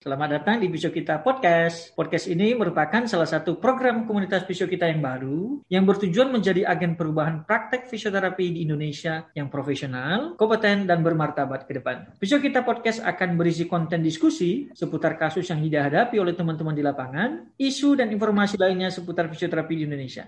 Selamat datang di Bisio Kita Podcast. Podcast ini merupakan salah satu program komunitas Bisio Kita yang baru yang bertujuan menjadi agen perubahan praktek fisioterapi di Indonesia yang profesional, kompeten, dan bermartabat ke depan. Bisio Kita Podcast akan berisi konten diskusi seputar kasus yang dihadapi oleh teman-teman di lapangan, isu dan informasi lainnya seputar fisioterapi di Indonesia.